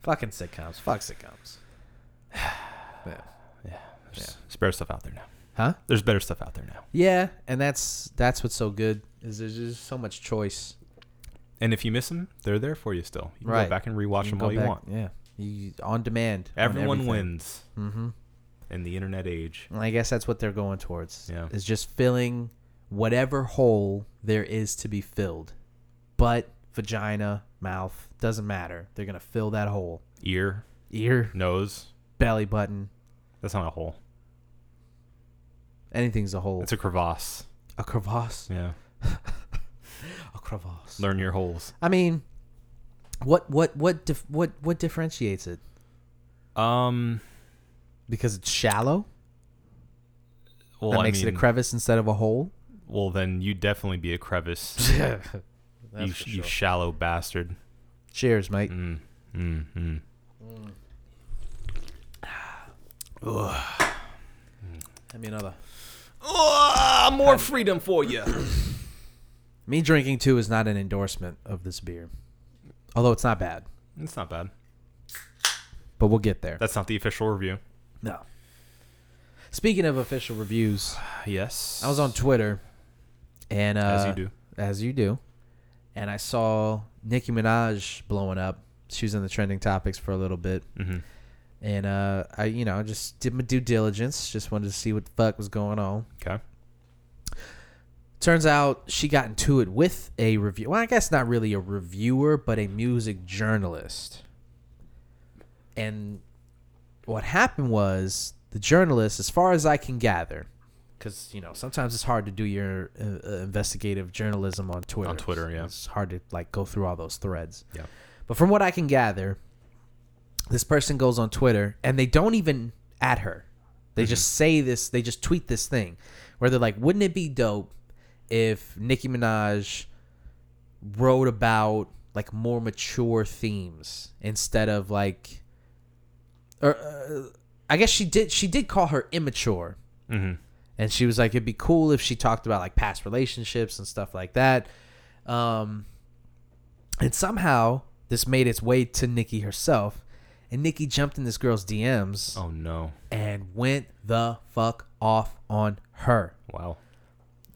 Fucking sitcoms. Fuck sitcoms. Yeah. There's, there's better stuff out there now. Huh? There's better stuff out there now. Yeah, and that's that's what's so good is there's just so much choice. And if you miss them, they're there for you still. You can Right. go back and rewatch them all you want. Yeah, you on demand. on Everyone everything. wins Mm-hmm. in the internet age. And I guess that's what they're going towards. Yeah. is just filling whatever hole there is to be filled. Butt, vagina, mouth doesn't matter. They're gonna fill that hole. Ear, Ear, nose. belly button, That's not a hole. anything's a hole. It's a crevasse. a crevasse. Yeah. A crevasse. Learn your holes. I mean, what what what dif- what what differentiates it? Um. Because it's shallow. Well, that I makes it a crevice instead of a hole. well, then you definitely be a crevice. you, sh- you shallow bastard. Cheers, mate. Mm, mm, mm. Give me another. Oh, more freedom for you. Me drinking too is not an endorsement of this beer, although it's not bad. it's not bad. But we'll get there. That's not the official review. No. Speaking of official reviews, Yes. I was on Twitter, and uh, As you do. as you do, and I saw Nicki Minaj blowing up. She was in the trending topics for a little bit, hmm and uh, I, you know, just did my due diligence. Just wanted to see what the fuck was going on. Okay. Turns out she got into it with a review. Well, I guess not really a reviewer, but a music journalist. And what happened was the journalist, as far as I can gather, because you know sometimes it's hard to do your uh, uh, investigative journalism on Twitter. On Twitter, yeah. it's hard to like go through all those threads. Yeah. But from what I can gather, this person goes on Twitter and they don't even at her. They just say this, they just tweet this thing where they're like, wouldn't it be dope if Nicki Minaj wrote about like more mature themes instead of like or uh, I guess she did she did call her immature hmm and she was like it'd be cool if she talked about like past relationships and stuff like that um and somehow this made its way to Nicki herself and Nicki jumped in this girl's DMs Oh no. and went the fuck off on her Wow.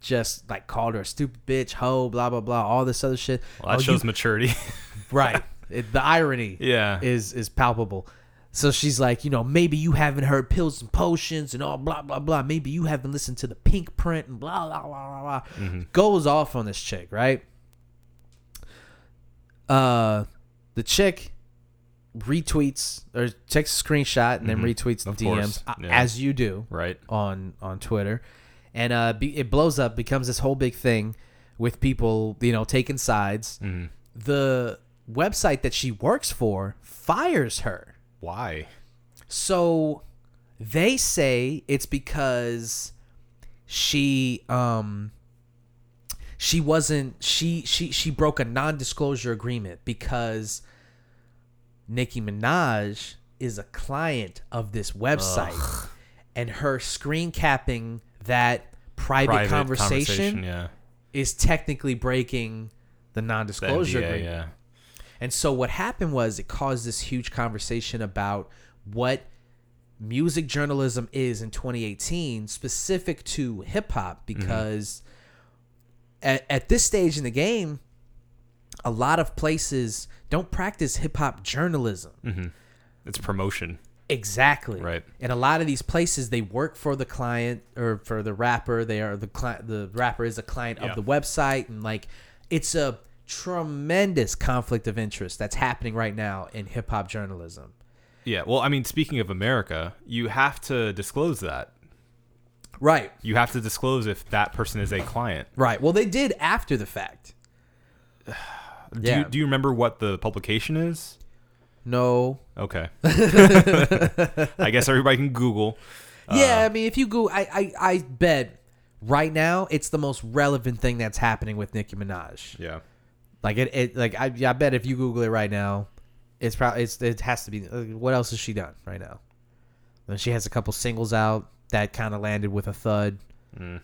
Just like called her a stupid bitch hoe blah blah blah all this other shit Well, that Oh, shows you- maturity. right it, the irony yeah. is is palpable. So she's like, you know, maybe you haven't heard pills and potions and all blah blah blah. Maybe you haven't listened to the Pinkprint and blah blah blah blah. blah. Mm-hmm. Goes off on this chick, right? Uh, the chick retweets or takes a screenshot and then retweets the Mm-hmm. Of DMs uh, yeah. as you do right. on on Twitter, and uh, be, it blows up, becomes this whole big thing with people, you know, taking sides. Mm-hmm. The website that she works for fires her. Why? So they say it's because she um she wasn't she she she broke a non-disclosure agreement because Nicki Minaj is a client of this website and her screen capping that private, Private conversation, Yeah. is technically breaking the The non-disclosure NDA, agreement. yeah. And so what happened was it caused this huge conversation about what music journalism is in 2018 specific to hip hop mm-hmm. because at, at this stage in the game a lot of places don't practice hip hop journalism. Mm-hmm. It's promotion. Exactly. Right. And a lot of these places they work for the client or for the rapper. They are the client. The rapper is a client Yeah. of the website, and like it's a tremendous conflict of interest that's happening right now in hip hop journalism. Yeah. Well, I mean, speaking of America, you have to disclose that. Right. You have to disclose if that person is a client. Right. Well, they did after the fact. Do Yeah. you do you remember what the publication is? No. Okay. I guess everybody can Google. yeah, I mean, if you go, I, I, I bet right now it's the most relevant thing that's happening with Nicki Minaj. Yeah. Like it, it like I, I bet if you Google it right now, it's probably it's it has to be. uh, What else has she done right now? Then she has a couple singles out that kind of landed with a thud. Mm.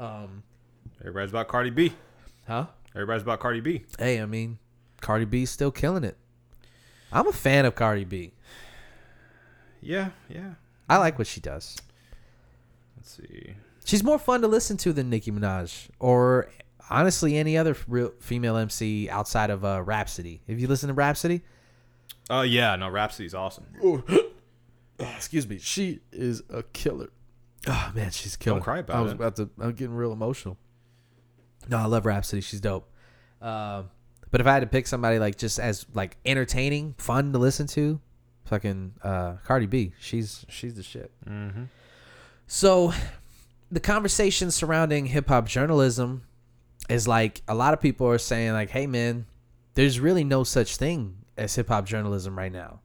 Um, Everybody's about Cardi B. huh? Everybody's about Cardi B. Hey, I mean, Cardi B's still killing it. I'm a fan of Cardi B. Yeah, yeah. I like what she does. Let's see. She's more fun to listen to than Nicki Minaj or honestly any other real female MC outside of uh, Rapsody. Have you listened to Rapsody? Oh yeah, no, Rapsody's awesome. Excuse me. She is a killer. Oh man, she's killer. cry about I was it. about to. I'm getting real emotional. No, I love Rapsody. She's dope. Um, but if I had to pick somebody like just as like entertaining, fun to listen to, fucking uh, Cardi B. She's she's the shit. Mm-hmm. So, the conversation surrounding hip hop journalism is like a lot of people are saying like, "Hey, man, there's really no such thing as hip hop journalism right now.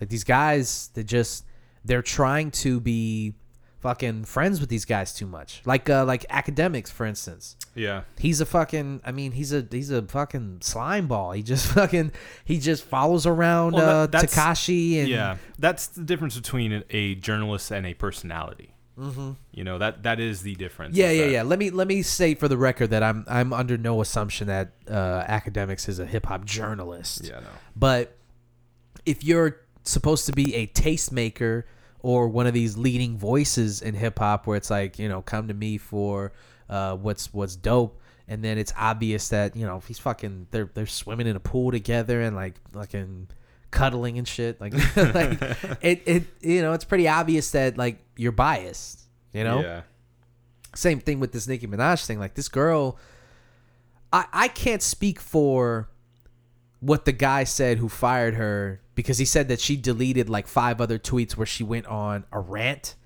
Like these guys, they just they're trying to be fucking friends with these guys too much. Like uh, like Akademiks, for instance. Yeah. He's a fucking. I mean, he's a he's a fucking slime ball. He just fucking he just follows around Well, that- uh, Tekashi and Yeah, that's the difference between a- a journalist and a personality. Mm-hmm. You know that that is the difference. Yeah, yeah, that- yeah. Let me let me say for the record that I'm I'm under no assumption that uh, Akademiks is a hip hop journalist. Yeah, no. But if you're supposed to be a tastemaker or one of these leading voices in hip hop, where it's like you know, come to me for uh, what's what's dope, and then it's obvious that you know he's fucking they're they're swimming in a pool together and like fucking cuddling and shit. Like, like it it you know it's pretty obvious that like you're biased. You know Yeah. same thing with this Nicki Minaj thing. Like this girl, I I can't speak for what the guy said who fired her because he said that she deleted like five other tweets where she went on a rant.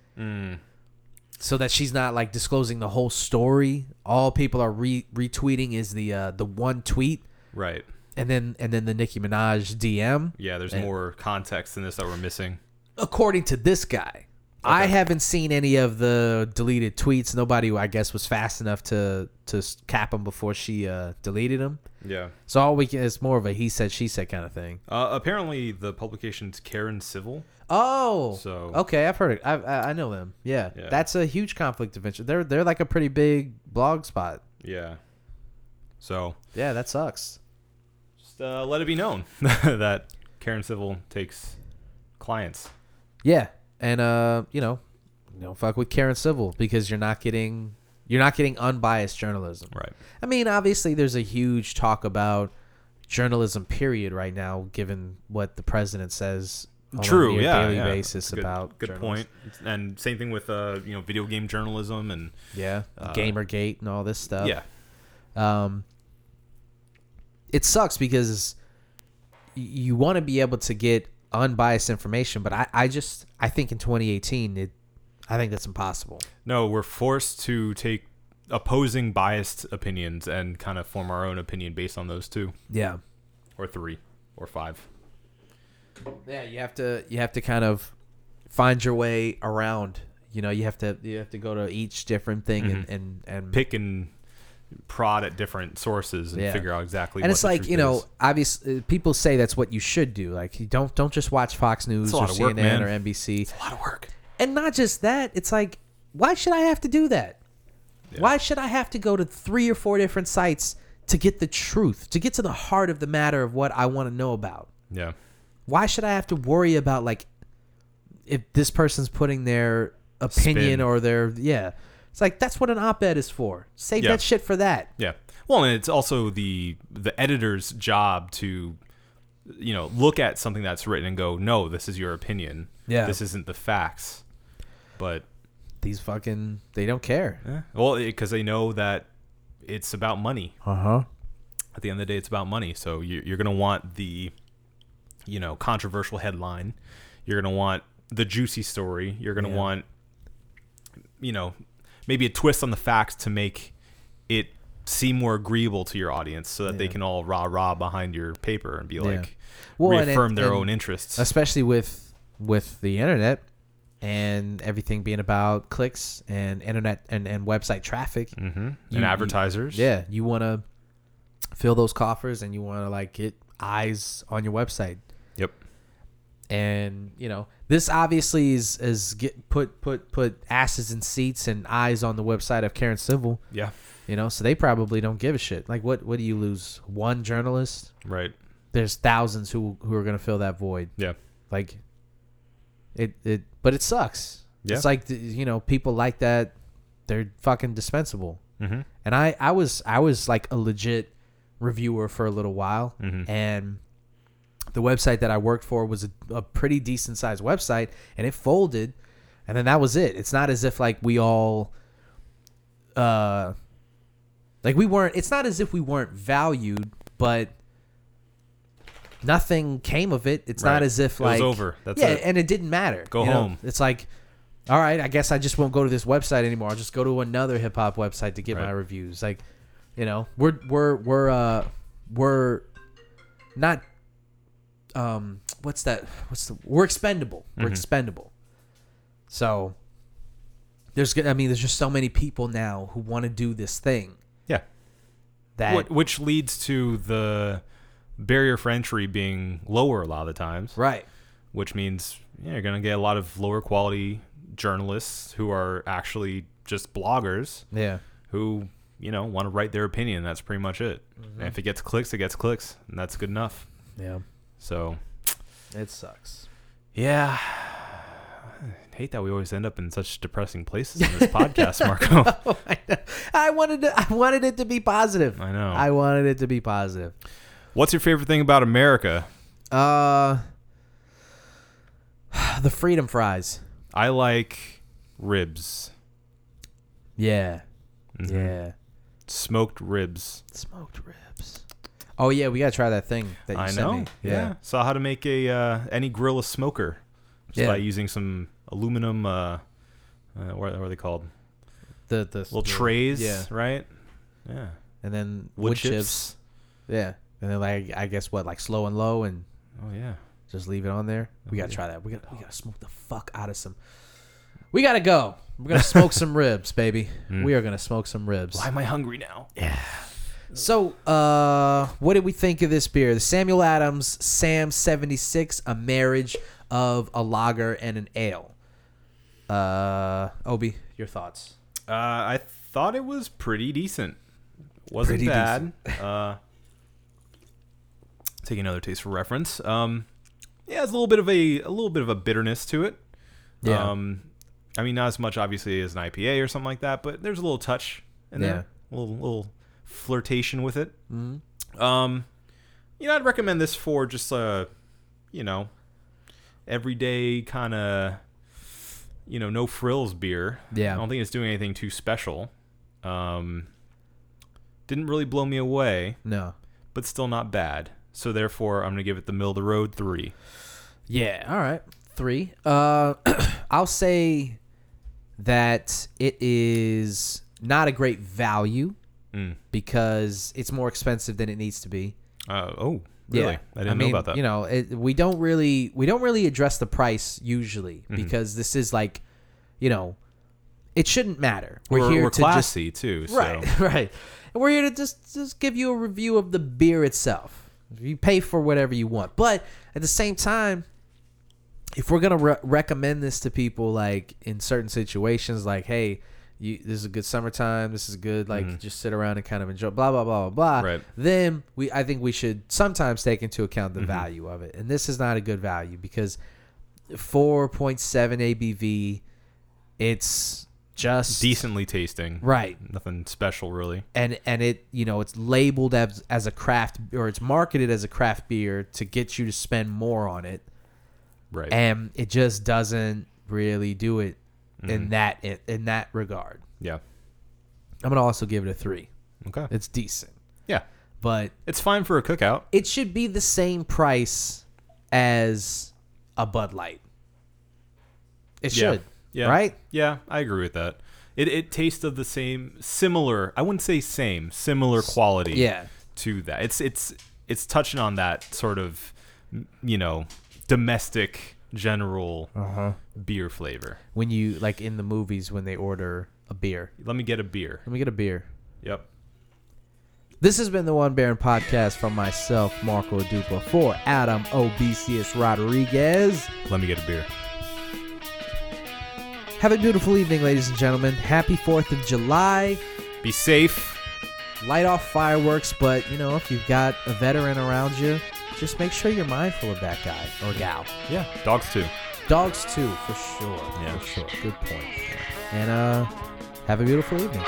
So that she's not like disclosing the whole story. All people are re- retweeting is the uh, the one tweet, Right. and then and then the Nicki Minaj DM. Yeah, there's more context in this that we're missing. according to this guy. I haven't seen any of the deleted tweets. Nobody, I guess, was fast enough to to cap them before she uh, deleted them. Yeah. So all we can it's more of a he said she said kind of thing. Uh, apparently, the publication's Karen Civil. Oh, So- okay, I've heard it. I, I I know them. Yeah. Yeah. that's a huge conflict of interest. They're they're like a pretty big blog spot. Yeah. So Yeah, that sucks. just uh, let it be known that Karen Civil takes clients. Yeah, and uh, you know, don't fuck with Karen Civil because you're not getting you're not getting unbiased journalism. Right. I mean, obviously, there's a huge talk about journalism. Period. Right now, given what the president says. on True. Yeah. daily yeah. basis Good- about good journalists. point. And same thing with uh, you know, video game journalism and Yeah, GamerGate and all this stuff. yeah. Um, it sucks because you want to be able to get unbiased information, but I, I just I think in 2018 it I think that's impossible. No, we're forced to take opposing biased opinions and kind of form our own opinion based on those two Yeah. or three or five. Yeah, you have to you have to kind of find your way around. You know, you have to you have to go to each different thing and mm-hmm. and and Pick and prod at different sources and Yeah. figure out exactly and what it's the like truth you know is. obviously uh, people say that's what you should do like you don't don't just watch fox news a or lot of cnn work, man. or nbc a lot of work. and not just that it's like why should i have to do that why should i have to go to three or four different sites to get the truth to get to the heart of the matter of what i want to know about Yeah. why should i have to worry about like if this person's putting their opinion Spin. or their yeah it's like that's what an op-ed is for save Yeah. that shit for that Yeah. Well, and it's also the the editor's job to you know, look at something that's written and go, "No, this is your opinion. Yeah. This isn't the facts." But these fucking they don't care eh, well, because they know that it's about money. uh-huh At the end of the day, it's about money. So you, you're going to want the, you know, controversial headline. You're going to want the juicy story. You're going to Yeah. want, you know, maybe a twist on the facts to make it seem more agreeable to your audience, so that they can all rah rah behind your paper and be like, Well, and reaffirm their and own interests. especially with with the internet and everything being about clicks and internet and, and website traffic. hmm you- and advertisers. Yeah, you want to fill those coffers and you want to like get eyes on your website. And you know this obviously is is get put put put asses in seats and eyes on the website of Karen Civil. Yeah. You know, so they probably don't give a shit. Like, what what do you lose? One journalist? Right. There's thousands who who are gonna fill that void. Yeah. Like, it it, but it sucks. Yeah. It's like you know people like that. They're fucking dispensable. Mm-hmm. And I I was I was like a legit reviewer for a little while, Mhm. and the website that I worked for was a, a pretty decent sized website, and it folded, and then that was it. It's not as if like we all, uh, like we weren't. It's not as if we weren't valued, but nothing came of it. It's Right. not as if It was like over. That's yeah, it. and it didn't matter. Go you know? home. It's like, all right, I guess I just won't go to this website anymore. I'll just go to another hip hop website to get my reviews. Like, you know, we're we're we're uh we're not um what's that? What's the we're expendable. We're Mm-hmm. expendable. So there's i mean, there's just so many people now who want to do this thing Yeah. that What, which leads to the barrier for entry being lower a lot of the times, right. which means yeah, you're going to get a lot of lower quality journalists who are actually just bloggers Yeah. who, you know, want to write their opinion. That's pretty much it. Mm-hmm. And if it gets clicks, it gets clicks, and that's good enough. Yeah. So, It sucks. yeah. I hate that we always end up in such depressing places in this podcast, Marco. I. I wanted to, I wanted it to be positive. I know. I wanted it to be positive. What's your favorite thing about America? Uh the freedom fries. I like ribs, Yeah. Mm-hmm. Yeah. smoked ribs. Smoked ribs. Oh yeah, we gotta try that thing that you I sent know. me. Yeah. Saw how to make a uh, any grill a smoker just Yeah. by using some aluminum. Uh, uh, what, what are they called? The the Little the- trays, Yeah. right? Yeah. And then Wood, wood, chips. chips. Yeah. And then like I guess what like slow and low and Oh yeah. just leave it on there. We Oh, gotta try that. We got to we gotta smoke the fuck out of some. We gotta go. We're gonna smoke some ribs, baby. Hmm. We are gonna smoke some ribs. Why am I hungry now? So, uh, what did we think of this beer? The Samuel Adams Sam 76, a marriage of a lager and an ale. Uh, Obi, your thoughts? Uh, I thought it was pretty decent. Wasn't Pretty bad. uh, take another taste for reference. Um, yeah, it's a little bit of a a little bit of a bitterness to it. Yeah. Um, I mean, not as much obviously as an IPA or something like that, but there's a little touch in Yeah. there, a little little flirtation with it. Mm-hmm. Um, you know, I'd recommend this for just uh, you know, everyday kind of, you know, no frills beer. Yeah. I don't think it's doing anything too special. Um, didn't really blow me away, No. but still not bad. So therefore, I'm gonna give it the middle of the road three. Yeah. All right. Three. Uh, I'll say that it is not a great value Mm. because it's more expensive than it needs to be. Uh, oh, really? I didn't mean, know about that. You know, it, we don't really we don't really address the price usually Mm-hmm. because this is like, you know, it shouldn't matter. We're, we're, here we're to classy too. So. right, right, and we're here to just just give you a review of the beer itself. You pay for whatever you want, but at the same time, if we're gonna re- recommend this to people, like in certain situations, like hey. You, this is a good summertime. This is good. Like just sit around and kind of enjoy. Blah blah blah blah blah. Right. Then we, I think we should sometimes take into account the Mm-hmm. value of it, and this is not a good value because four point seven ABV, it's just Decently tasting. right Nothing special really. and and it you know it's labeled as as a craft or it's marketed as a craft beer to get you to spend more on it Right. and it just doesn't really do it Mm-hmm. in that in, in that regard yeah. i'm gonna also give it a three Okay. it's decent yeah. but It's fine for a cookout. it should be the same price as a bud light it Yeah. should Yeah. right Yeah, I agree with that. It it tastes of the same similar I wouldn't say same, similar quality yeah to that. It's it's it's touching on that sort of you know, domestic general uh-huh beer flavor. when you like in the movies when they order a beer Let me get a beer. let me get a beer Yep. This has been the One Baron podcast from myself, Marco Dupa, for Adam Obesius Rodriguez. Let me get a beer. Have a beautiful evening, ladies and gentlemen. Happy 4th of July. Be safe. Light off fireworks, but you know, if you've got a veteran around you, just make sure you're mindful of that guy or gal. Yeah, dogs too. Dogs, too, for sure. Yeah. For sure. Good point. And uh, have a beautiful evening.